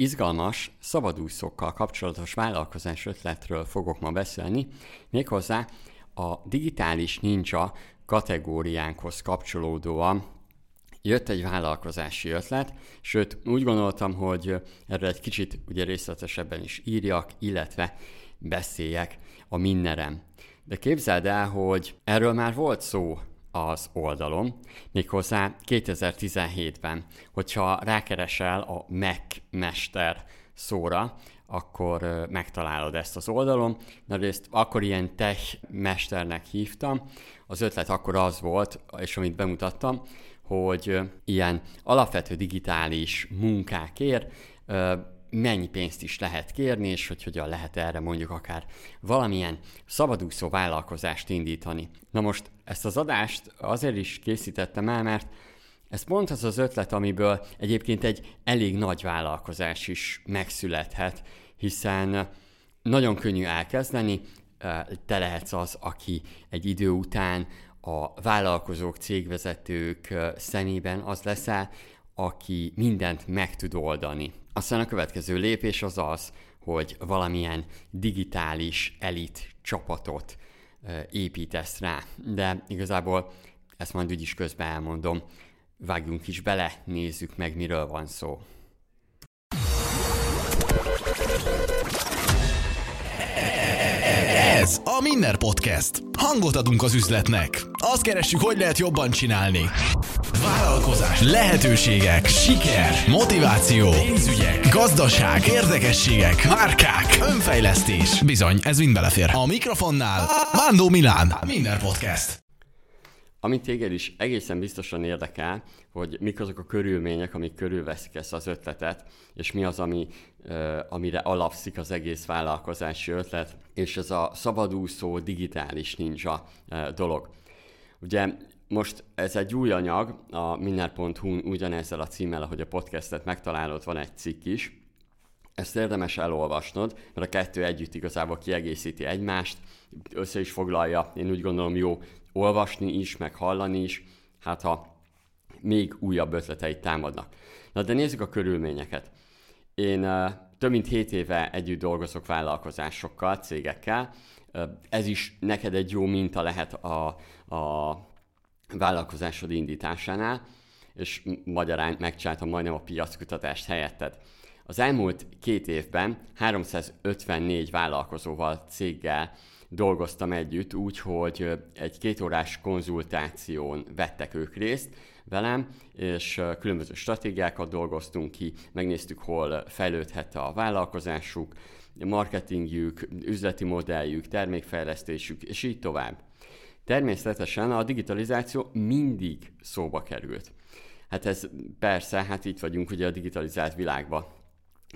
izgalmas, szabadúszókkal kapcsolatos vállalkozás ötletről fogok ma beszélni, méghozzá a digitális ninja kategóriánkhoz kapcsolódóan jött egy vállalkozási ötlet, sőt úgy gondoltam, hogy erről egy kicsit ugye részletesebben is írjak, illetve beszéljek a mindenem. De képzeld el, hogy erről már volt szó az oldalon, méghozzá 2017-ben. Hogyha rákeresel a Mac Mester szóra, akkor megtalálod ezt az oldalon. Na akkor ilyen tech mesternek hívtam. Az ötlet akkor az volt, és amit bemutattam, hogy ilyen alapvető digitális munkákért mennyi pénzt is lehet kérni, és hogy hogyan lehet erre mondjuk akár valamilyen szabadúszó vállalkozást indítani. Na most ezt az adást azért is készítettem el, mert ez pont az az ötlet, amiből egyébként egy elég nagy vállalkozás is megszülethet, hiszen nagyon könnyű elkezdeni, te lehetsz az, aki egy idő után a vállalkozók, cégvezetők szemében az leszel, aki mindent meg tud oldani. Aztán a következő lépés az az, hogy valamilyen digitális elit csapatot építesz rá. De igazából ezt majd úgyis közben elmondom. Vágjunk is bele, nézzük meg, miről van szó. Ez a Minner Podcast. Hangot adunk az üzletnek. Azt keressük, hogy lehet jobban csinálni. Vállalkozás, lehetőségek, siker, motiváció, pénzügyek, gazdaság, érdekességek, márkák, önfejlesztés. Bizony, ez mind belefér. A mikrofonnál Mándó Milán. Minner Podcast. Amit téged is egészen biztosan érdekel, hogy mik azok a körülmények, amik körülveszik ezt az ötletet, és mi az, ami, amire alapszik az egész vállalkozási ötlet, és ez a szabadúszó digitális ninja dolog. Ugye most ez egy új anyag, a minner.hu ugyanezzel a címmel, ahogy a podcastet megtalálod, van egy cikk is. Ezt érdemes elolvasnod, mert a kettő együtt igazából kiegészíti egymást, össze is foglalja, én úgy gondolom jó olvasni is, meg hallani is, hát ha még újabb ötleteit támadnak. Na de nézzük a körülményeket. Én uh, több mint 7 éve együtt dolgozok vállalkozásokkal, cégekkel. Ez is neked egy jó minta lehet a, a vállalkozásod indításánál, és magyarán megcsináltam majdnem a piackutatást helyetted. Az elmúlt két évben 354 vállalkozóval, céggel dolgoztam együtt, úgyhogy egy kétórás konzultáción vettek ők részt velem, és különböző stratégiákat dolgoztunk ki, megnéztük, hol fejlődhet a vállalkozásuk, marketingjük, üzleti modelljük, termékfejlesztésük, és így tovább. Természetesen a digitalizáció mindig szóba került. Hát ez persze, hát itt vagyunk ugye a digitalizált világban.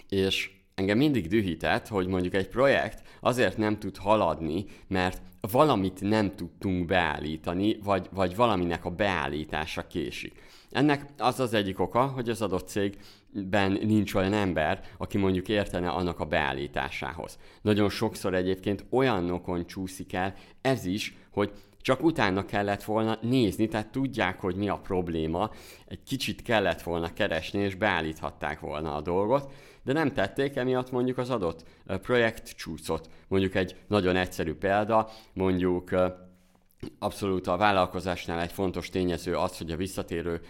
És engem mindig dühített, hogy mondjuk egy projekt azért nem tud haladni, mert valamit nem tudtunk beállítani, vagy, vagy valaminek a beállítása késik. Ennek az az egyik oka, hogy az adott cégben nincs olyan ember, aki mondjuk értene annak a beállításához. Nagyon sokszor egyébként olyanokon csúszik el ez is, hogy csak utána kellett volna nézni, tehát tudják, hogy mi a probléma, egy kicsit kellett volna keresni, és beállíthatták volna a dolgot, de nem tették, emiatt mondjuk az adott projekt csúszott. Mondjuk egy nagyon egyszerű példa, mondjuk abszolút a vállalkozásnál egy fontos tényező az, hogy a visszatérő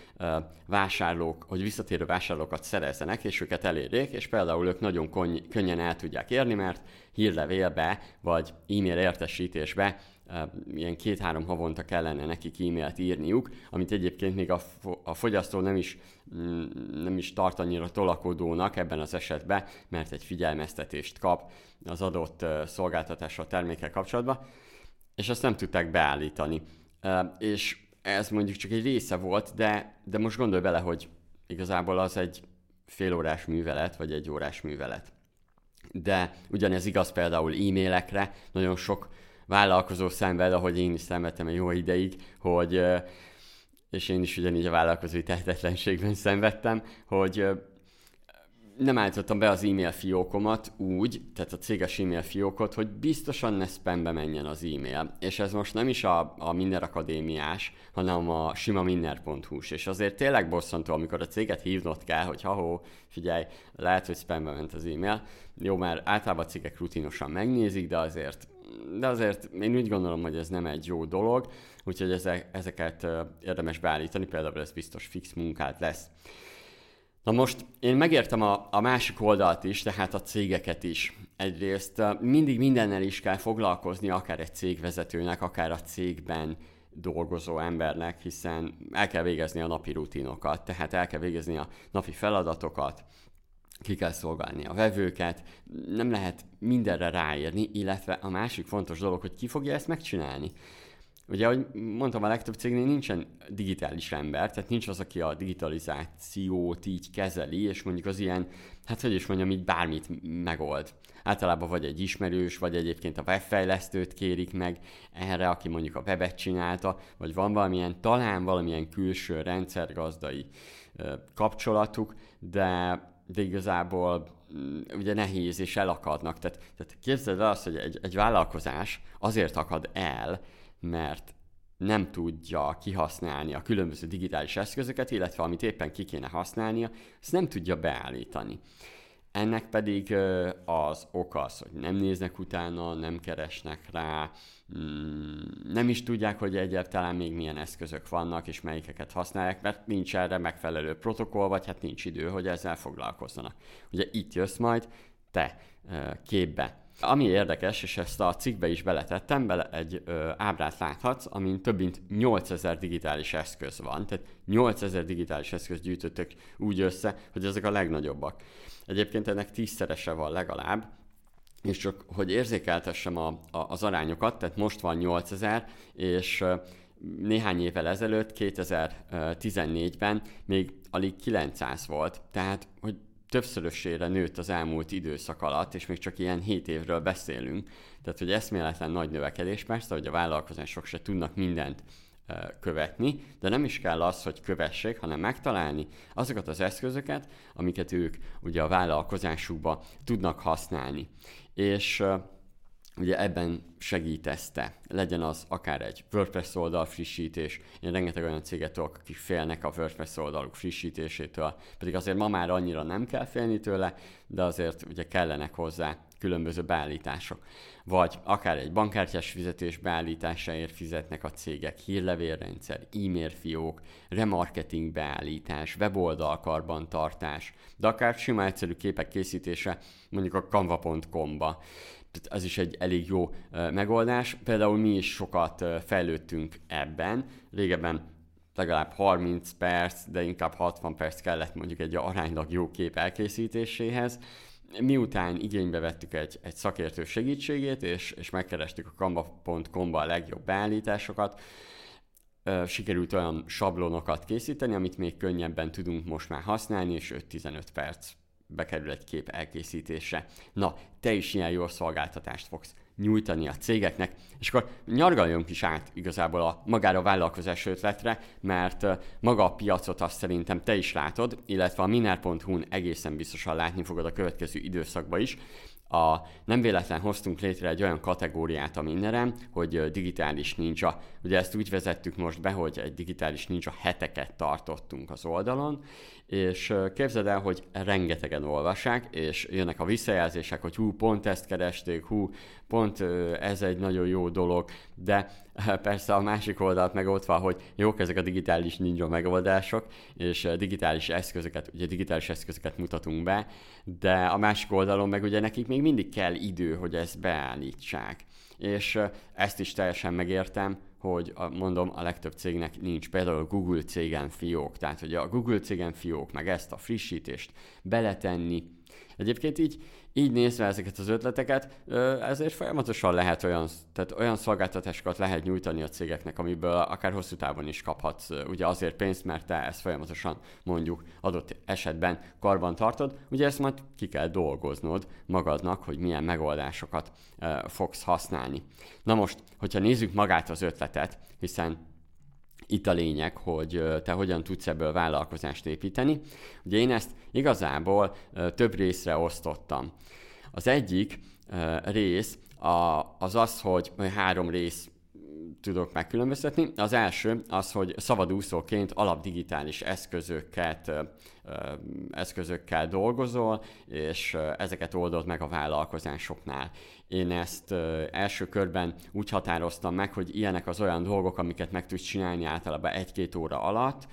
vásárlók, hogy visszatérő vásárlókat szerezzenek, és őket elérjék, és például ők nagyon könnyen el tudják érni, mert hírlevélbe vagy e-mail értesítésbe ilyen két-három havonta kellene nekik e-mailt írniuk, amit egyébként még a, fo- a fogyasztó nem is, mm, nem is tart annyira tolakodónak ebben az esetben, mert egy figyelmeztetést kap az adott szolgáltatásra, termékkel kapcsolatban, és ezt nem tudták beállítani. És ez mondjuk csak egy része volt, de, de most gondolj bele, hogy igazából az egy félórás művelet, vagy egy órás művelet. De ugyanez igaz például e-mailekre, nagyon sok vállalkozó szenved, ahogy én is szenvedtem egy jó ideig, hogy és én is ugyanígy a vállalkozói tehetetlenségben szenvedtem, hogy nem állítottam be az e-mail fiókomat úgy, tehát a céges e-mail fiókot, hogy biztosan ne spambe menjen az e-mail. És ez most nem is a, a Minner Akadémiás, hanem a sima minner.hu-s. És azért tényleg bosszantó, amikor a céget hívnod kell, hogy ha figyelj, lehet, hogy spambe ment az e-mail. Jó, már általában a cégek rutinosan megnézik, de azért de azért én úgy gondolom, hogy ez nem egy jó dolog, úgyhogy ezek, ezeket érdemes beállítani, például ez biztos fix munkát lesz. Na most én megértem a, a másik oldalt is, tehát a cégeket is. Egyrészt mindig mindennel is kell foglalkozni, akár egy cégvezetőnek, akár a cégben dolgozó embernek, hiszen el kell végezni a napi rutinokat, tehát el kell végezni a napi feladatokat, ki kell szolgálni a vevőket, nem lehet mindenre ráérni, illetve a másik fontos dolog, hogy ki fogja ezt megcsinálni. Ugye, ahogy mondtam, a legtöbb cégnél nincsen digitális ember, tehát nincs az, aki a digitalizációt így kezeli, és mondjuk az ilyen, hát hogy is mondjam, így bármit megold. Általában vagy egy ismerős, vagy egyébként a webfejlesztőt kérik meg erre, aki mondjuk a webet csinálta, vagy van valamilyen, talán valamilyen külső rendszergazdai kapcsolatuk, de, de igazából mm, ugye nehéz és elakadnak. Tehát, tehát képzeld el azt, hogy egy, egy vállalkozás azért akad el, mert nem tudja kihasználni a különböző digitális eszközöket, illetve amit éppen ki kéne használnia, ezt nem tudja beállítani. Ennek pedig az ok az, hogy nem néznek utána, nem keresnek rá, mm, nem is tudják, hogy egyáltalán még milyen eszközök vannak, és melyikeket használják, mert nincs erre megfelelő protokoll, vagy hát nincs idő, hogy ezzel foglalkozzanak. Ugye itt jössz majd te képbe. Ami érdekes, és ezt a cikkbe is beletettem, bele egy ö, ábrát láthatsz, amin több mint 8000 digitális eszköz van. Tehát 8000 digitális eszköz gyűjtöttök úgy össze, hogy ezek a legnagyobbak. Egyébként ennek tízszerese van legalább, és csak hogy érzékeltessem a, a, az arányokat, tehát most van 8000, és néhány évvel ezelőtt, 2014-ben még alig 900 volt. Tehát, hogy többszörösére nőtt az elmúlt időszak alatt, és még csak ilyen 7 évről beszélünk. Tehát, hogy eszméletlen nagy növekedés, persze, hogy a vállalkozások se tudnak mindent követni, de nem is kell az, hogy kövessék, hanem megtalálni azokat az eszközöket, amiket ők ugye a vállalkozásukba tudnak használni. És ugye ebben segítette. Legyen az akár egy WordPress oldal frissítés, én rengeteg olyan céget tudok, akik félnek a WordPress oldaluk frissítésétől, pedig azért ma már annyira nem kell félni tőle, de azért ugye kellenek hozzá különböző beállítások. Vagy akár egy bankkártyás fizetés beállításáért fizetnek a cégek, hírlevélrendszer, e-mail fiók, remarketing beállítás, weboldal karbantartás, de akár sima egyszerű képek készítése mondjuk a canva.com-ba ez is egy elég jó megoldás. Például mi is sokat fejlődtünk ebben. Régebben legalább 30 perc, de inkább 60 perc kellett mondjuk egy aránylag jó kép elkészítéséhez. Miután igénybe vettük egy, egy szakértő segítségét, és, és megkerestük a canva.com-ba a legjobb beállításokat, sikerült olyan sablonokat készíteni, amit még könnyebben tudunk most már használni, és 5-15 perc bekerül egy kép elkészítése. Na, te is ilyen jó szolgáltatást fogsz nyújtani a cégeknek, és akkor nyargaljunk is át igazából a magára a vállalkozás ötletre, mert maga a piacot azt szerintem te is látod, illetve a miner.hu-n egészen biztosan látni fogod a következő időszakban is, a, nem véletlen hoztunk létre egy olyan kategóriát a Minnerem, hogy digitális ninja. Ugye ezt úgy vezettük most be, hogy egy digitális ninja heteket tartottunk az oldalon, és képzeld el, hogy rengetegen olvassák, és jönnek a visszajelzések, hogy hú, pont ezt keresték, hú, pont ez egy nagyon jó dolog, de persze a másik oldalt meg ott van, hogy jók ezek a digitális ninja megoldások, és digitális eszközöket, ugye digitális eszközöket mutatunk be, de a másik oldalon meg ugye nekik még mindig kell idő, hogy ezt beállítsák. És ezt is teljesen megértem, hogy a, mondom, a legtöbb cégnek nincs például Google cégen fiók, tehát hogy a Google cégen fiók, meg ezt a frissítést beletenni. Egyébként így így nézve ezeket az ötleteket, ezért folyamatosan lehet olyan, tehát olyan szolgáltatásokat lehet nyújtani a cégeknek, amiből akár hosszú távon is kaphatsz ugye azért pénzt, mert te ezt folyamatosan mondjuk adott esetben karban tartod, ugye ezt majd ki kell dolgoznod magadnak, hogy milyen megoldásokat fogsz használni. Na most, hogyha nézzük magát az ötletet, hiszen itt a lényeg, hogy te hogyan tudsz ebből vállalkozást építeni. Ugye én ezt igazából több részre osztottam. Az egyik rész az az, hogy három rész tudok megkülönböztetni. Az első az, hogy szabadúszóként alapdigitális eszközöket, eszközökkel dolgozol, és ezeket oldod meg a vállalkozásoknál. Én ezt első körben úgy határoztam meg, hogy ilyenek az olyan dolgok, amiket meg tudsz csinálni általában egy-két óra alatt.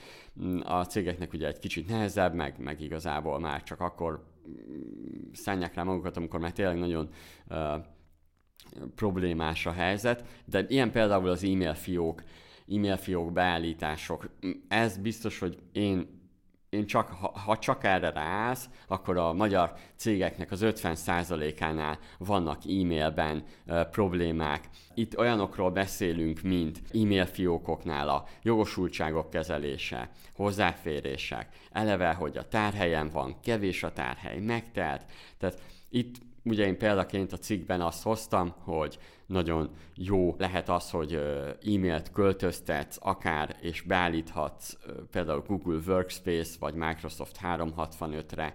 A cégeknek ugye egy kicsit nehezebb, meg, meg igazából már csak akkor mm, szánják rá magukat, amikor már tényleg nagyon problémás a helyzet, de ilyen például az e-mail fiók, e-mail fiók beállítások. Ez biztos, hogy én én csak, ha, ha csak erre ráállsz, akkor a magyar cégeknek az 50%-ánál vannak e-mailben e, problémák. Itt olyanokról beszélünk, mint e-mail fiókoknál a jogosultságok kezelése, hozzáférések, eleve, hogy a tárhelyen van, kevés a tárhely, megtelt. Tehát itt Ugye én példaként a cikkben azt hoztam, hogy nagyon jó lehet az, hogy e-mailt költöztetsz akár, és beállíthatsz például Google Workspace vagy Microsoft 365-re,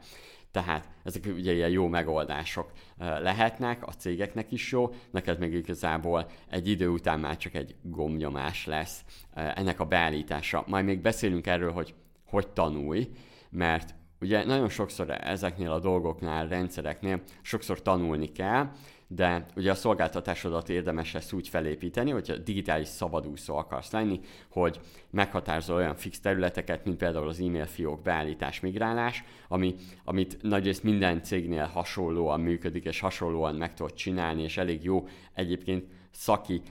tehát ezek ugye ilyen jó megoldások lehetnek, a cégeknek is jó, neked meg igazából egy idő után már csak egy gomnyomás lesz ennek a beállítása. Majd még beszélünk erről, hogy hogy tanulj, mert Ugye nagyon sokszor ezeknél a dolgoknál, rendszereknél sokszor tanulni kell, de ugye a szolgáltatásodat érdemes ezt úgy felépíteni, hogyha digitális szabadúszó akarsz lenni, hogy meghatározol olyan fix területeket, mint például az e-mail fiók beállítás, migrálás, ami, amit nagyrészt minden cégnél hasonlóan működik, és hasonlóan meg tudod csinálni, és elég jó egyébként szaki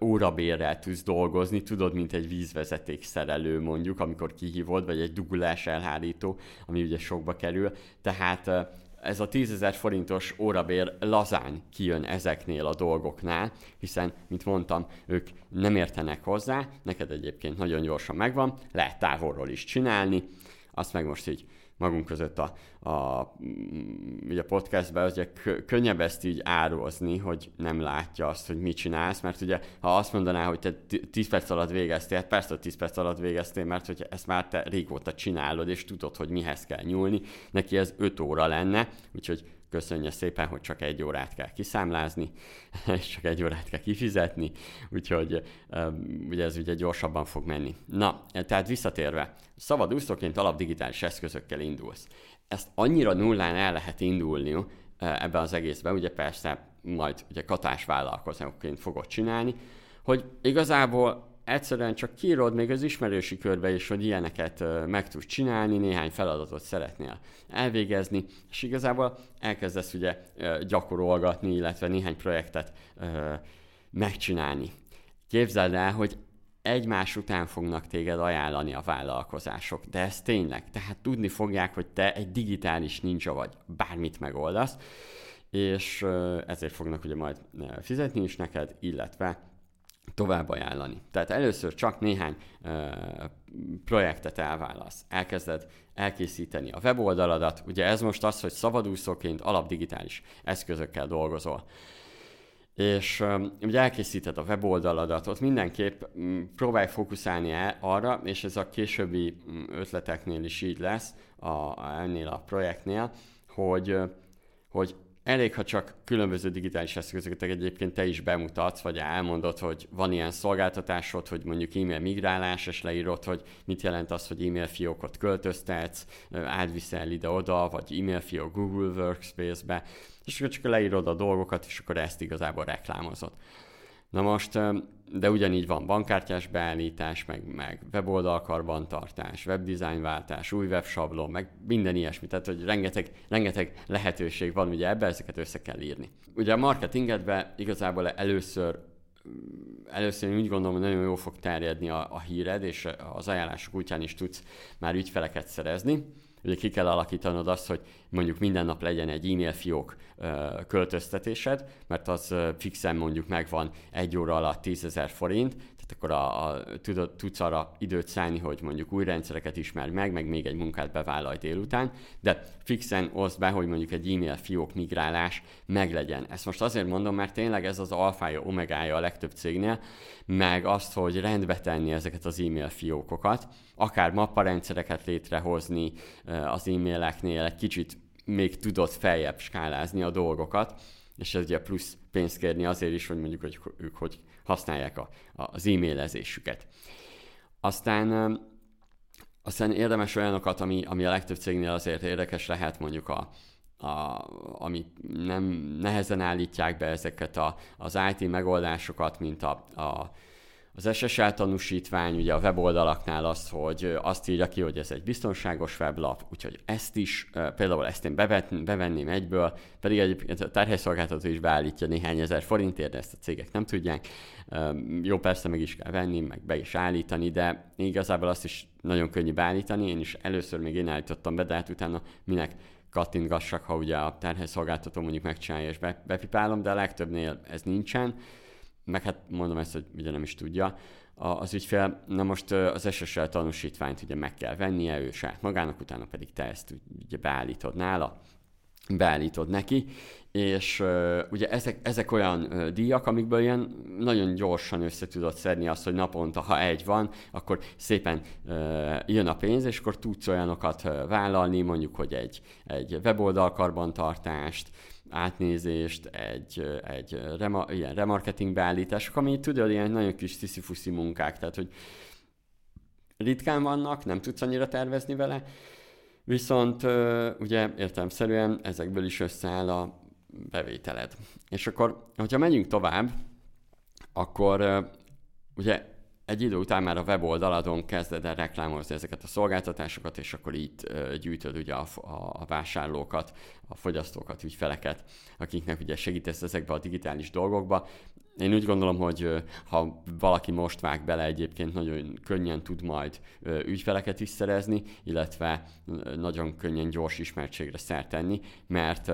órabérrel tudsz dolgozni, tudod, mint egy vízvezeték szerelő mondjuk, amikor kihívod, vagy egy dugulás elhárító, ami ugye sokba kerül. Tehát ez a 10 forintos órabér lazán kijön ezeknél a dolgoknál, hiszen, mint mondtam, ők nem értenek hozzá, neked egyébként nagyon gyorsan megvan, lehet távolról is csinálni, azt meg most így magunk között a, a, ugye a podcastben, ugye könnyebb ezt így ározni, hogy nem látja azt, hogy mit csinálsz, mert ugye ha azt mondaná, hogy te 10 perc alatt végeztél, hát persze, hogy 10 perc alatt végeztél, mert hogy ezt már te régóta csinálod, és tudod, hogy mihez kell nyúlni, neki ez 5 óra lenne, úgyhogy köszönje szépen, hogy csak egy órát kell kiszámlázni, és csak egy órát kell kifizetni, úgyhogy ugye ez ugye gyorsabban fog menni. Na, tehát visszatérve, szabadúszóként alapdigitális eszközökkel indulsz. Ezt annyira nullán el lehet indulni ebben az egészben, ugye persze majd ugye katás vállalkozóként fogod csinálni, hogy igazából egyszerűen csak kiírod még az ismerősi körbe is, hogy ilyeneket meg tudsz csinálni, néhány feladatot szeretnél elvégezni, és igazából elkezdesz ugye gyakorolgatni, illetve néhány projektet megcsinálni. Képzeld el, hogy egymás után fognak téged ajánlani a vállalkozások, de ez tényleg, tehát tudni fogják, hogy te egy digitális ninja vagy, bármit megoldasz, és ezért fognak ugye majd fizetni is neked, illetve tovább ajánlani. Tehát először csak néhány uh, projektet elválasz, elkezded elkészíteni a weboldaladat, ugye ez most az, hogy szabadúszóként alapdigitális eszközökkel dolgozol. És um, ugye elkészíted a weboldaladat, ott mindenképp um, próbálj fókuszálni el arra, és ez a későbbi um, ötleteknél is így lesz, a, ennél a projektnél, hogy, hogy Elég, ha csak különböző digitális eszközöket egyébként te is bemutatsz, vagy elmondod, hogy van ilyen szolgáltatásod, hogy mondjuk e-mail migrálás, és leírod, hogy mit jelent az, hogy e-mail fiókot költöztetsz, átviszel ide-oda, vagy e-mail fiók Google Workspace-be, és akkor csak leírod a dolgokat, és akkor ezt igazából reklámozod. Na most, de ugyanígy van bankkártyás beállítás, meg, meg weboldal karbantartás, webdesignváltás, új websablon, meg minden ilyesmi. Tehát, hogy rengeteg, rengeteg lehetőség van, ugye ebbe ezeket össze kell írni. Ugye a marketingedben igazából először először én úgy gondolom, hogy nagyon jól fog terjedni a, a híred, és az ajánlások útján is tudsz már ügyfeleket szerezni ugye ki kell alakítanod azt, hogy mondjuk minden nap legyen egy e-mail fiók költöztetésed, mert az fixen mondjuk megvan egy óra alatt 10 ezer forint, akkor a, a, tudod, tudsz arra időt szállni, hogy mondjuk új rendszereket ismer meg, meg még egy munkát bevállalj délután, de fixen oszd be, hogy mondjuk egy e-mail fiók migrálás meglegyen. Ezt most azért mondom, mert tényleg ez az alfája, omegája a legtöbb cégnél, meg azt, hogy rendbe tenni ezeket az e-mail fiókokat, akár mapparendszereket létrehozni az e-maileknél, egy kicsit még tudod feljebb skálázni a dolgokat, és ez ugye plusz pénzt kérni azért is, hogy mondjuk, hogy ők hogy használják a, az e-mailezésüket. Aztán, aztán érdemes olyanokat, ami, ami a legtöbb cégnél azért érdekes lehet, mondjuk a, a, amit nem nehezen állítják be ezeket a, az IT megoldásokat, mint a, a az SSL tanúsítvány ugye a weboldalaknál az, hogy azt írja ki, hogy ez egy biztonságos weblap, úgyhogy ezt is, például ezt én bevet, bevenném egyből, pedig egyébként a terhelyszolgáltató is beállítja néhány ezer forintért, de ezt a cégek nem tudják. Jó, persze meg is kell venni, meg be is állítani, de igazából azt is nagyon könnyű beállítani. Én is először még én állítottam be, de hát utána minek kattintgassak, ha ugye a terhelyszolgáltató mondjuk megcsinálja és bepipálom, de a legtöbbnél ez nincsen meg hát mondom ezt, hogy ugye nem is tudja, az ügyfél, na most az SSL tanúsítványt ugye meg kell vennie ő saját magának, utána pedig te ezt ugye beállítod nála, beállítod neki, és uh, ugye ezek, ezek olyan uh, díjak, amikből ilyen nagyon gyorsan össze tudod szedni azt, hogy naponta, ha egy van, akkor szépen jön a pénz, és akkor tudsz olyanokat uh, vállalni, mondjuk, hogy egy, egy weboldal karbantartást, átnézést, egy, egy rema, ilyen remarketing beállítások, ami tudod, ilyen nagyon kis sziszifuszi munkák, tehát hogy ritkán vannak, nem tudsz annyira tervezni vele, viszont ugye értelmszerűen ezekből is összeáll a bevételed. És akkor, hogyha megyünk tovább, akkor ugye egy idő után már a weboldaladon kezded el reklámozni ezeket a szolgáltatásokat, és akkor itt gyűjtöd ugye a, a, vásárlókat, a fogyasztókat, ügyfeleket, akiknek ugye segítesz ezekbe a digitális dolgokba. Én úgy gondolom, hogy ha valaki most vág bele, egyébként nagyon könnyen tud majd ügyfeleket is szerezni, illetve nagyon könnyen gyors ismertségre szert tenni, mert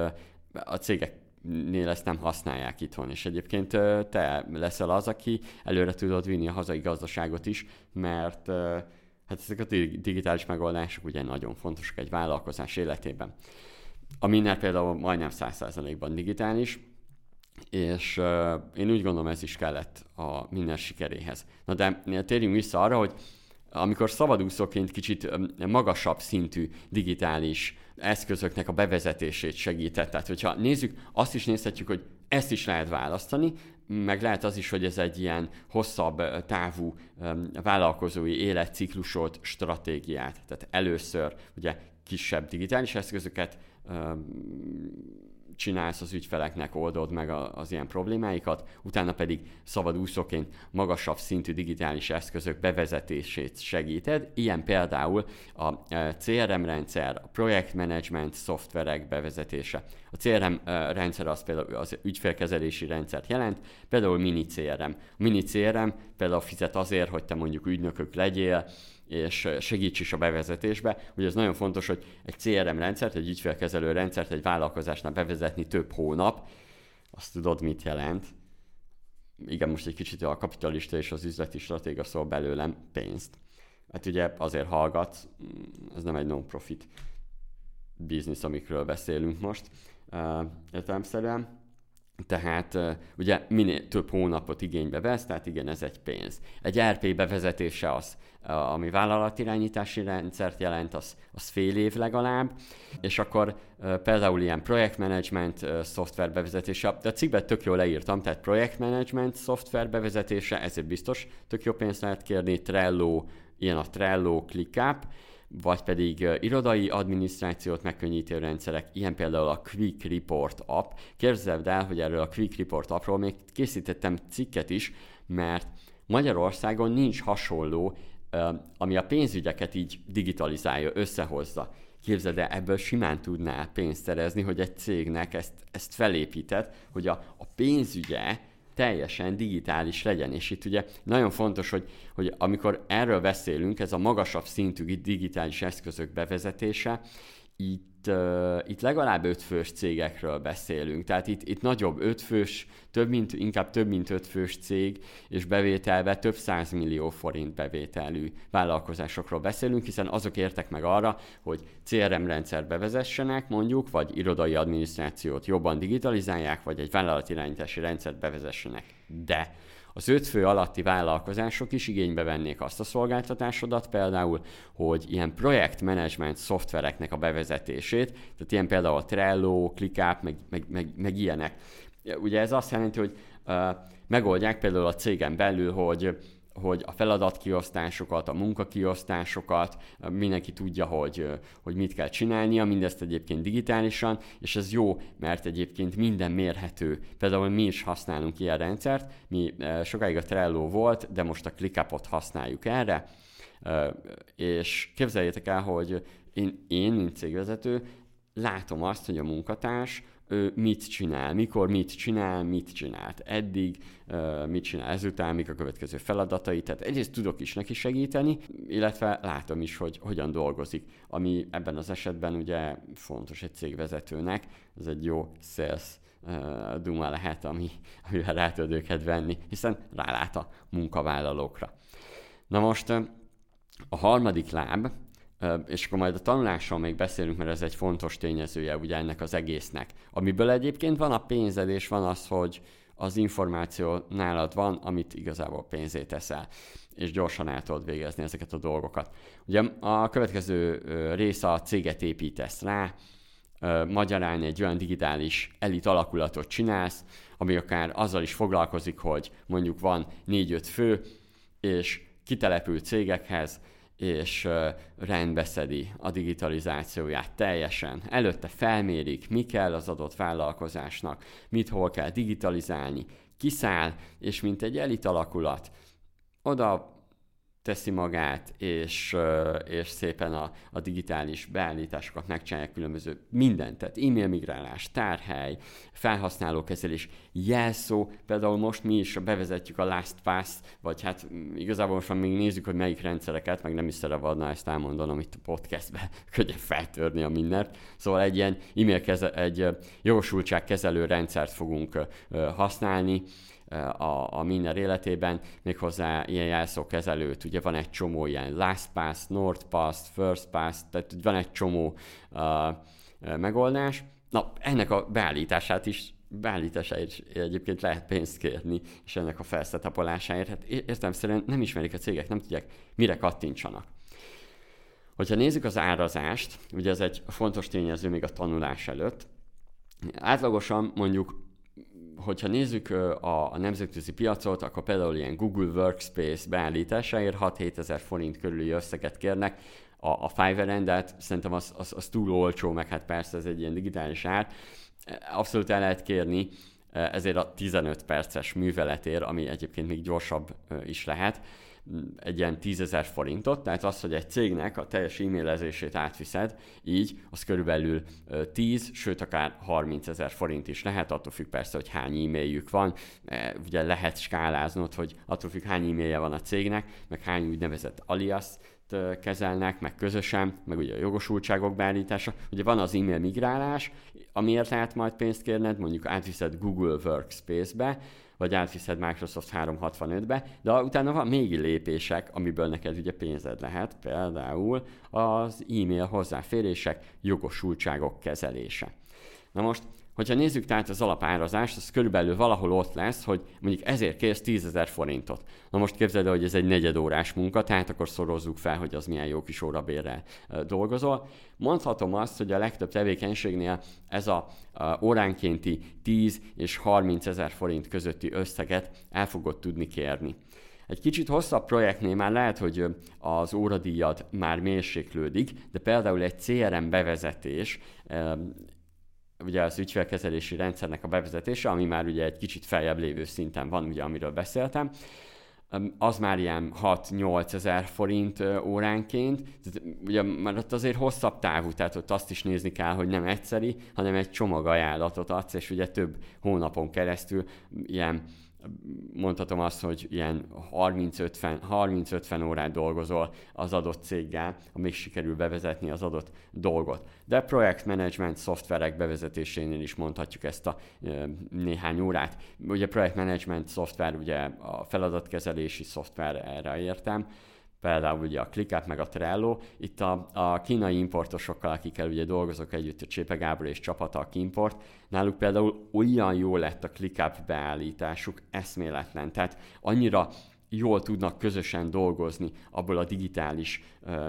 a cégek nél ezt nem használják itthon, és egyébként te leszel az, aki előre tudod vinni a hazai gazdaságot is, mert hát ezek a digitális megoldások ugye nagyon fontosak egy vállalkozás életében. A Minner például majdnem 100%-ban digitális, és én úgy gondolom ez is kellett a minden sikeréhez. Na de térjünk vissza arra, hogy amikor szabadúszóként kicsit magasabb szintű digitális eszközöknek a bevezetését segített. Tehát, hogyha nézzük, azt is nézhetjük, hogy ezt is lehet választani, meg lehet az is, hogy ez egy ilyen hosszabb távú vállalkozói életciklusot, stratégiát. Tehát először ugye kisebb digitális eszközöket csinálsz az ügyfeleknek, oldod meg az ilyen problémáikat, utána pedig szabad úszóként magasabb szintű digitális eszközök bevezetését segíted, ilyen például a e, CRM rendszer, a projektmanagement szoftverek bevezetése. A CRM e, rendszer az például az ügyfélkezelési rendszert jelent, például mini CRM. A mini CRM például fizet azért, hogy te mondjuk ügynökök legyél, és segíts is a bevezetésbe. Ugye ez nagyon fontos, hogy egy CRM rendszert, egy ügyfélkezelő rendszert egy vállalkozásnál bevezetni több hónap, azt tudod, mit jelent. Igen, most egy kicsit a kapitalista és az üzleti stratéga szól belőlem pénzt. Hát ugye azért hallgat, ez nem egy non-profit biznisz, amikről beszélünk most uh, értelemszerűen. Tehát ugye minél több hónapot igénybe vesz, tehát igen, ez egy pénz. Egy RP bevezetése az, ami vállalatirányítási rendszert jelent, az, az fél év legalább, és akkor például ilyen projektmanagement szoftver bevezetése, de a cikkben tök jól leírtam, tehát projektmanagement szoftver bevezetése, ezért biztos tök jó pénzt lehet kérni, Trello, ilyen a Trello, ClickUp, vagy pedig irodai adminisztrációt megkönnyítő rendszerek, ilyen például a Quick Report app. Képzeld el, hogy erről a Quick Report appról még készítettem cikket is, mert Magyarországon nincs hasonló, ami a pénzügyeket így digitalizálja, összehozza. Képzeld el, ebből simán tudnál pénzt szerezni, hogy egy cégnek ezt, ezt felépített, hogy a, a pénzügye teljesen digitális legyen. És itt ugye nagyon fontos, hogy, hogy amikor erről beszélünk, ez a magasabb szintű digitális eszközök bevezetése, itt, itt legalább ötfős cégekről beszélünk, tehát itt, itt nagyobb ötfős, több mint, inkább több mint ötfős cég, és bevételbe több millió forint bevételű vállalkozásokról beszélünk, hiszen azok értek meg arra, hogy CRM rendszert bevezessenek mondjuk, vagy irodai adminisztrációt jobban digitalizálják, vagy egy vállalatirányítási rendszert bevezessenek. De az öt fő alatti vállalkozások is igénybe vennék azt a szolgáltatásodat például, hogy ilyen projektmenedzsment szoftvereknek a bevezetését, tehát ilyen például a Trello, ClickUp, meg, meg, meg, meg ilyenek. Ugye ez azt jelenti, hogy uh, megoldják például a cégen belül, hogy hogy a feladatkiosztásokat, a munkakiosztásokat, mindenki tudja, hogy, hogy mit kell csinálnia, mindezt egyébként digitálisan, és ez jó, mert egyébként minden mérhető. Például mi is használunk ilyen rendszert, mi sokáig a Trello volt, de most a ClickUp-ot használjuk erre, és képzeljétek el, hogy én, én mint cégvezető, látom azt, hogy a munkatárs ő mit csinál, mikor mit csinál, mit csinált eddig, mit csinál ezután, mik a következő feladatai, tehát egyrészt tudok is neki segíteni, illetve látom is, hogy hogyan dolgozik, ami ebben az esetben ugye fontos egy cégvezetőnek, ez egy jó sales duma lehet, ami, amivel rá tud őket venni, hiszen rálát a munkavállalókra. Na most a harmadik láb, és akkor majd a tanulásról még beszélünk, mert ez egy fontos tényezője ugye ennek az egésznek. Amiből egyébként van a pénzed, és van az, hogy az információ nálad van, amit igazából pénzé teszel, és gyorsan el tudod végezni ezeket a dolgokat. Ugye a következő része a céget építesz rá, magyarán egy olyan digitális elit alakulatot csinálsz, ami akár azzal is foglalkozik, hogy mondjuk van 4-5 fő, és kitelepült cégekhez és rendbeszedi a digitalizációját teljesen. Előtte felmérik, mi kell az adott vállalkozásnak, mit hol kell digitalizálni, kiszáll, és mint egy elit alakulat, oda teszi magát, és, és szépen a, a digitális beállításokat megcsinálják különböző mindent, tehát e-mail migrálás, tárhely, felhasználókezelés, jelszó, például most mi is bevezetjük a LastPass, vagy hát igazából most még nézzük, hogy melyik rendszereket, meg nem is szeretne ezt elmondanom itt a podcastbe, könnyen feltörni a mindent. Szóval egy ilyen e-mail keze, egy jogosultságkezelő rendszert fogunk használni, a, a minden életében, méghozzá ilyen jelszókezelőt. Ugye van egy csomó ilyen LastPass, NordPass, FirstPass, tehát van egy csomó uh, megoldás. Na, ennek a beállítását is beállításáért egyébként lehet pénzt kérni, és ennek a felszetapolásáért. Hát értelmszerűen nem ismerik a cégek, nem tudják, mire kattintsanak. Hogyha nézzük az árazást, ugye ez egy fontos tényező még a tanulás előtt, átlagosan mondjuk hogyha nézzük a, a nemzetközi piacot, akkor például ilyen Google Workspace beállításáért 6-7 ezer forint körüli összeget kérnek, a, a Fiverr-en, szerintem az, az, az túl olcsó, meg hát persze ez egy ilyen digitális ár. Abszolút el lehet kérni ezért a 15 perces műveletért, ami egyébként még gyorsabb is lehet egy ilyen 10 ezer forintot, tehát az, hogy egy cégnek a teljes e-mailezését átviszed, így az körülbelül 10, sőt akár 30 ezer forint is lehet, attól függ persze, hogy hány e-mailjük van, e, ugye lehet skáláznod, hogy attól függ hány e-mailje van a cégnek, meg hány úgynevezett alias kezelnek, meg közösen, meg ugye a jogosultságok beállítása. Ugye van az e-mail migrálás, amiért lehet majd pénzt kérned, mondjuk átviszed Google Workspace-be, vagy átviszed Microsoft 365-be, de utána van még lépések, amiből neked ugye pénzed lehet, például az e-mail hozzáférések, jogosultságok kezelése. Na most Hogyha nézzük tehát az alapárazást, az körülbelül valahol ott lesz, hogy mondjuk ezért kérsz 10 ezer forintot. Na most képzeld el, hogy ez egy negyedórás munka, tehát akkor szorozzuk fel, hogy az milyen jó kis órabérrel dolgozol. Mondhatom azt, hogy a legtöbb tevékenységnél ez a, óránkénti 10 és 30 ezer forint közötti összeget el fogod tudni kérni. Egy kicsit hosszabb projektnél már lehet, hogy az óradíjad már mérséklődik, de például egy CRM bevezetés ugye az ügyfélkezelési rendszernek a bevezetése, ami már ugye egy kicsit feljebb lévő szinten van, ugye amiről beszéltem, az már ilyen 6-8 ezer forint óránként, ugye már ott azért hosszabb távú, tehát ott azt is nézni kell, hogy nem egyszeri, hanem egy csomag ajánlatot adsz, és ugye több hónapon keresztül ilyen mondhatom azt, hogy ilyen 30-50 órát dolgozol az adott céggel, amíg sikerül bevezetni az adott dolgot. De projektmenedzsment szoftverek bevezetésénél is mondhatjuk ezt a néhány órát. Ugye projektmenedzsment szoftver, ugye a feladatkezelési szoftver, erre értem, például ugye a ClickUp meg a Trello. Itt a, a kínai importosokkal, akikkel ugye dolgozok együtt, a Csépe Gábor és csapata a Kimport, náluk például olyan jó lett a ClickUp beállításuk, eszméletlen. Tehát annyira jól tudnak közösen dolgozni abból a digitális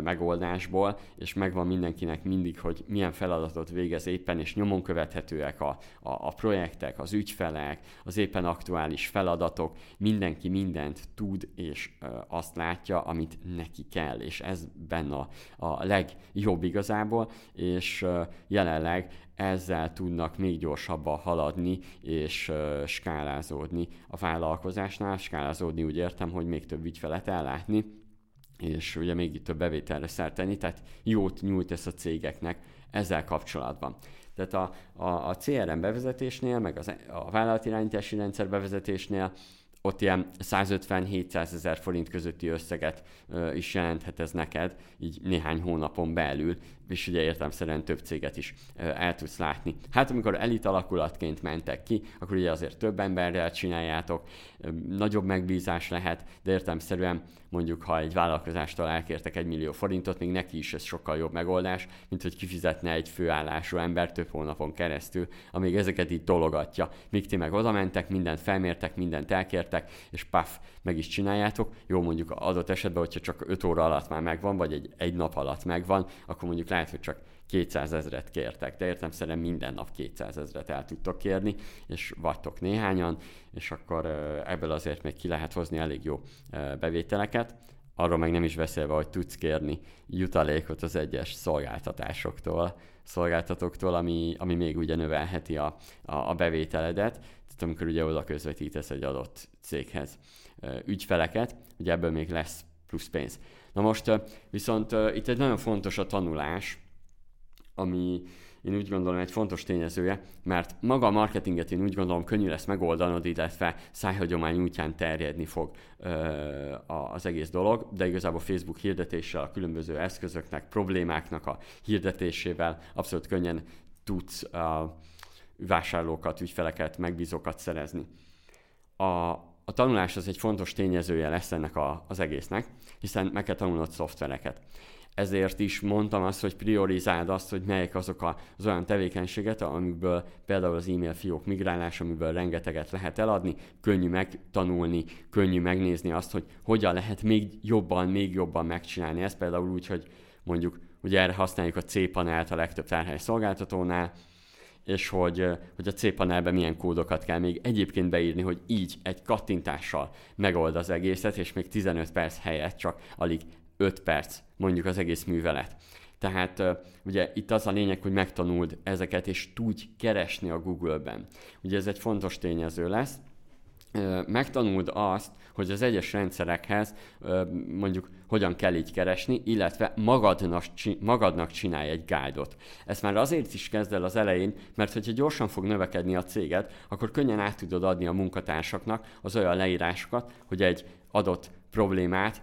megoldásból, és megvan mindenkinek mindig, hogy milyen feladatot végez éppen, és nyomon követhetőek a, a, a projektek, az ügyfelek, az éppen aktuális feladatok, mindenki mindent tud, és azt látja, amit neki kell, és ez benne a, a legjobb igazából, és jelenleg ezzel tudnak még gyorsabban haladni és skálázódni a vállalkozásnál. Skálázódni úgy értem, hogy még több ügyfelet ellátni, és ugye még több bevételre szerteni, tehát jót nyújt ez a cégeknek ezzel kapcsolatban. Tehát a, a, a CRM bevezetésnél, meg az, a vállalatirányítási rendszer bevezetésnél ott ilyen 150-700 ezer forint közötti összeget ö, is jelenthet ez neked, így néhány hónapon belül, és ugye értelmszerűen több céget is el tudsz látni. Hát amikor elit alakulatként mentek ki, akkor ugye azért több emberrel csináljátok, nagyobb megbízás lehet, de értelmszerűen mondjuk ha egy vállalkozástól elkértek egy millió forintot, még neki is ez sokkal jobb megoldás, mint hogy kifizetne egy főállású ember több hónapon keresztül, amíg ezeket így tologatja. Míg ti meg oda mentek, mindent felmértek, mindent elkértek, és paf, meg is csináljátok. Jó, mondjuk adott esetben, hogyha csak 5 óra alatt már megvan, vagy egy, egy nap alatt megvan, akkor mondjuk lehet, hogy csak 200 ezret kértek, de értem szerint minden nap 200 ezret el tudtok kérni, és vagytok néhányan, és akkor ebből azért még ki lehet hozni elég jó bevételeket. Arról meg nem is beszélve, hogy tudsz kérni jutalékot az egyes szolgáltatásoktól, szolgáltatóktól, ami, ami még ugye növelheti a, a, a bevételedet, tehát amikor ugye oda közvetítesz egy adott céghez ügyfeleket, ugye ebből még lesz plusz pénz. Na most viszont itt egy nagyon fontos a tanulás, ami én úgy gondolom egy fontos tényezője, mert maga a marketinget én úgy gondolom könnyű lesz megoldanod, illetve szájhagyomány útján terjedni fog ö, az egész dolog, de igazából Facebook hirdetéssel, a különböző eszközöknek, problémáknak a hirdetésével abszolút könnyen tudsz a vásárlókat, ügyfeleket, megbízókat szerezni. A, a tanulás az egy fontos tényezője lesz ennek a, az egésznek, hiszen meg kell tanulnod szoftvereket ezért is mondtam azt, hogy priorizáld azt, hogy melyek azok az olyan tevékenységet, amiből például az e-mail fiók migrálás, amiből rengeteget lehet eladni, könnyű megtanulni, könnyű megnézni azt, hogy hogyan lehet még jobban, még jobban megcsinálni. Ez például úgy, hogy mondjuk ugye erre használjuk a C-panelt a legtöbb tárhely szolgáltatónál, és hogy, hogy a C-panelben milyen kódokat kell még egyébként beírni, hogy így egy kattintással megold az egészet, és még 15 perc helyett csak alig 5 perc mondjuk az egész művelet. Tehát ugye itt az a lényeg, hogy megtanuld ezeket, és tudj keresni a Google-ben. Ugye ez egy fontos tényező lesz. Megtanuld azt, hogy az egyes rendszerekhez mondjuk hogyan kell így keresni, illetve magadnak, magadnak csinálj egy guide-ot. Ezt már azért is kezd el az elején, mert hogyha gyorsan fog növekedni a céged, akkor könnyen át tudod adni a munkatársaknak az olyan leírásokat, hogy egy adott problémát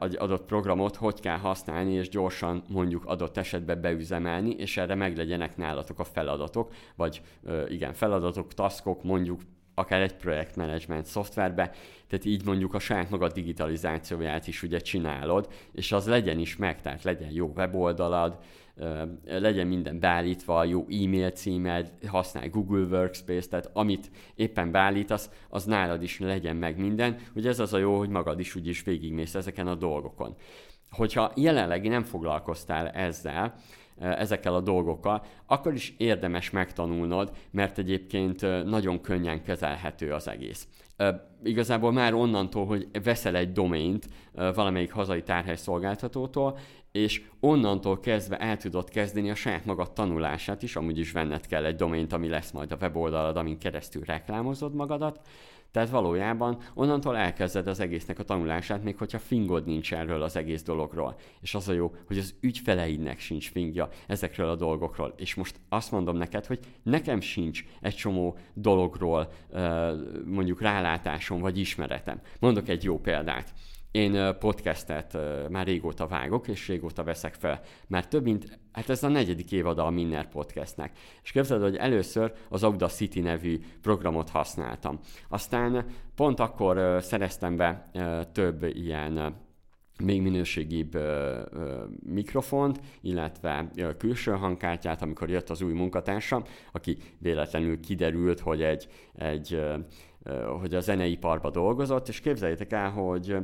egy adott programot hogy kell használni, és gyorsan mondjuk adott esetben beüzemelni, és erre meglegyenek nálatok a feladatok, vagy igen, feladatok, taskok, mondjuk akár egy projektmenedzsment szoftverbe, tehát így mondjuk a saját magad digitalizációját is ugye csinálod, és az legyen is meg, tehát legyen jó weboldalad, legyen minden beállítva, jó e-mail címed, használj Google Workspace, tehát amit éppen beállítasz, az nálad is legyen meg minden. Ugye ez az a jó, hogy magad is úgyis végigmész ezeken a dolgokon. Hogyha jelenleg nem foglalkoztál ezzel, ezekkel a dolgokkal, akkor is érdemes megtanulnod, mert egyébként nagyon könnyen kezelhető az egész. Igazából már onnantól, hogy veszel egy domaint valamelyik hazai tárhely szolgáltatótól, és onnantól kezdve el tudod kezdeni a saját magad tanulását is, amúgy is venned kell egy domaint, ami lesz majd a weboldalad, amin keresztül reklámozod magadat, tehát valójában onnantól elkezded az egésznek a tanulását, még hogyha fingod nincs erről az egész dologról. És az a jó, hogy az ügyfeleidnek sincs fingja ezekről a dolgokról. És most azt mondom neked, hogy nekem sincs egy csomó dologról mondjuk rálátásom vagy ismeretem. Mondok egy jó példát. Én podcastet már régóta vágok, és régóta veszek fel. Már több mint, hát ez a negyedik évada a Minner podcastnek. És képzeld, hogy először az Audacity nevű programot használtam. Aztán pont akkor szereztem be több ilyen még minőségibb ö, ö, mikrofont, illetve ö, külső hangkártyát, amikor jött az új munkatársam, aki véletlenül kiderült, hogy egy, egy ö, ö, hogy a zeneiparba dolgozott, és képzeljétek el, hogy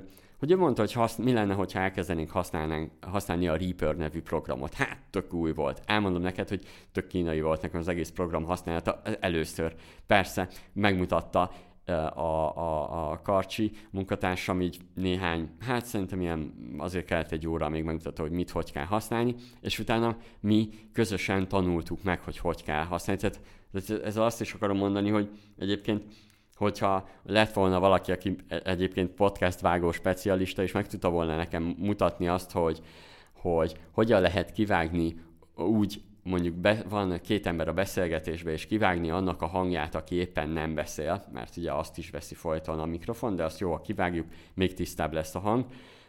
ő mondta, hogy hasz, mi lenne, hogyha elkezdenénk használni a Reaper nevű programot. Hát, tök új volt. Elmondom neked, hogy tök kínai volt nekem az egész program használata először. Persze, megmutatta, a, a, a karcsi munkatársam így néhány, hát szerintem ilyen azért kellett egy óra, még megmutatta, hogy mit, hogy kell használni, és utána mi közösen tanultuk meg, hogy hogy kell használni. Tehát ez azt is akarom mondani, hogy egyébként hogyha lett volna valaki, aki e- egyébként podcast vágó specialista, és meg tudta volna nekem mutatni azt, hogy, hogy hogyan lehet kivágni úgy, mondjuk be, van két ember a beszélgetésbe, és kivágni annak a hangját, aki éppen nem beszél, mert ugye azt is veszi folyton a mikrofon, de azt jó, ha kivágjuk, még tisztább lesz a hang.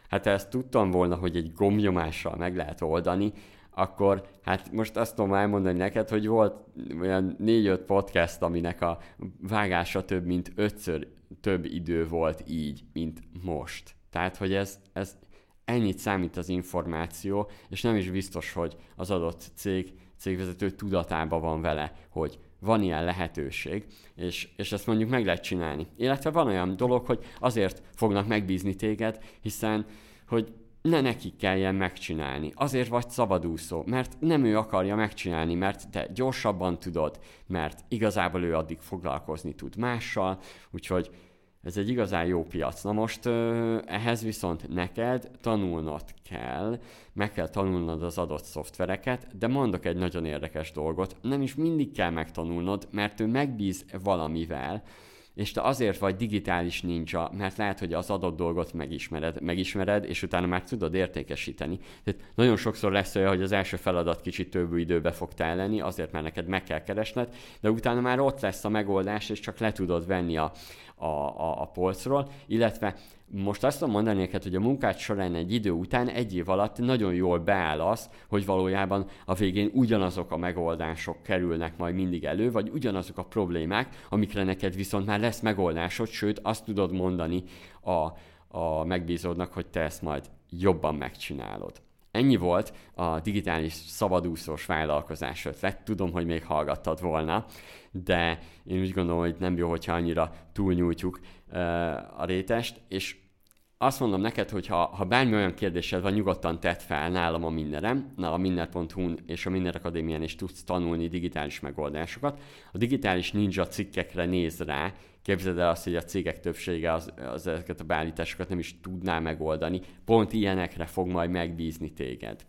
Hát ezt tudtam volna, hogy egy gombnyomással meg lehet oldani, akkor hát most azt tudom elmondani neked, hogy volt olyan négy-öt podcast, aminek a vágása több mint ötször több idő volt így, mint most. Tehát, hogy ez, ez ennyit számít az információ, és nem is biztos, hogy az adott cég, cégvezető tudatában van vele, hogy van ilyen lehetőség, és, és ezt mondjuk meg lehet csinálni. Illetve van olyan dolog, hogy azért fognak megbízni téged, hiszen hogy ne nekik kelljen megcsinálni. Azért vagy szabadúszó, mert nem ő akarja megcsinálni, mert te gyorsabban tudod, mert igazából ő addig foglalkozni tud mással, úgyhogy ez egy igazán jó piac. Na most ehhez viszont neked tanulnod kell, meg kell tanulnod az adott szoftvereket, de mondok egy nagyon érdekes dolgot, nem is mindig kell megtanulnod, mert ő megbíz valamivel, és te azért vagy digitális ninja, mert lehet, hogy az adott dolgot megismered, megismered, és utána meg tudod értékesíteni. Tehát nagyon sokszor lesz olyan, hogy az első feladat kicsit több időbe fog telni, azért mert neked meg kell keresned, de utána már ott lesz a megoldás, és csak le tudod venni a, a, a, a polcról, illetve most azt tudom mondani neked, hogy a munkát során egy idő után, egy év alatt nagyon jól beáll az, hogy valójában a végén ugyanazok a megoldások kerülnek majd mindig elő, vagy ugyanazok a problémák, amikre neked viszont már lesz megoldásod, sőt azt tudod mondani a, a megbízódnak, hogy te ezt majd jobban megcsinálod. Ennyi volt a digitális szabadúszós vállalkozás ötlet. Tudom, hogy még hallgattad volna, de én úgy gondolom, hogy nem jó, hogyha annyira túlnyújtjuk a rétest, és azt mondom neked, hogy ha, ha bármi olyan kérdésed van, nyugodtan tedd fel nálam a Minnerem, na a minner.hu-n és a Minner Akadémián is tudsz tanulni digitális megoldásokat. A digitális ninja cikkekre néz rá, képzeld el azt, hogy a cégek többsége az, az ezeket a beállításokat nem is tudná megoldani, pont ilyenekre fog majd megbízni téged.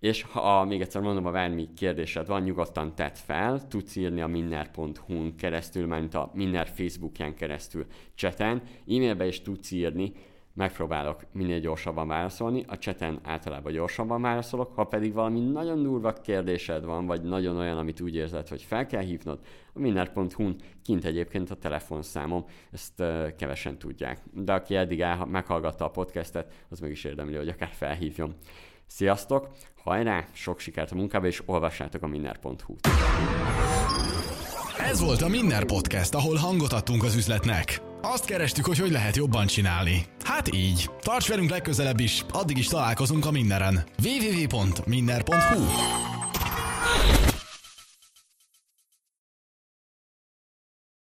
És ha még egyszer mondom, ha bármi kérdésed van, nyugodtan tedd fel, tudsz írni a minner.hu-n keresztül, mint a Minner Facebookján keresztül cseten, e-mailbe is tudsz írni, megpróbálok minél gyorsabban válaszolni, a cseten általában gyorsabban válaszolok, ha pedig valami nagyon durva kérdésed van, vagy nagyon olyan, amit úgy érzed, hogy fel kell hívnod, a minner.hu-n kint egyébként a telefonszámom, ezt uh, kevesen tudják. De aki eddig el, meghallgatta a podcastet, az meg is érdemli, hogy akár felhívjon. Sziasztok, hajrá, sok sikert a munkába, és olvassátok a minner.hu-t. Ez volt a Minner Podcast, ahol hangot adtunk az üzletnek. Azt kerestük, hogy hogy lehet jobban csinálni. Hát így. Tarts velünk legközelebb is, addig is találkozunk a mindenen. www.minner.hu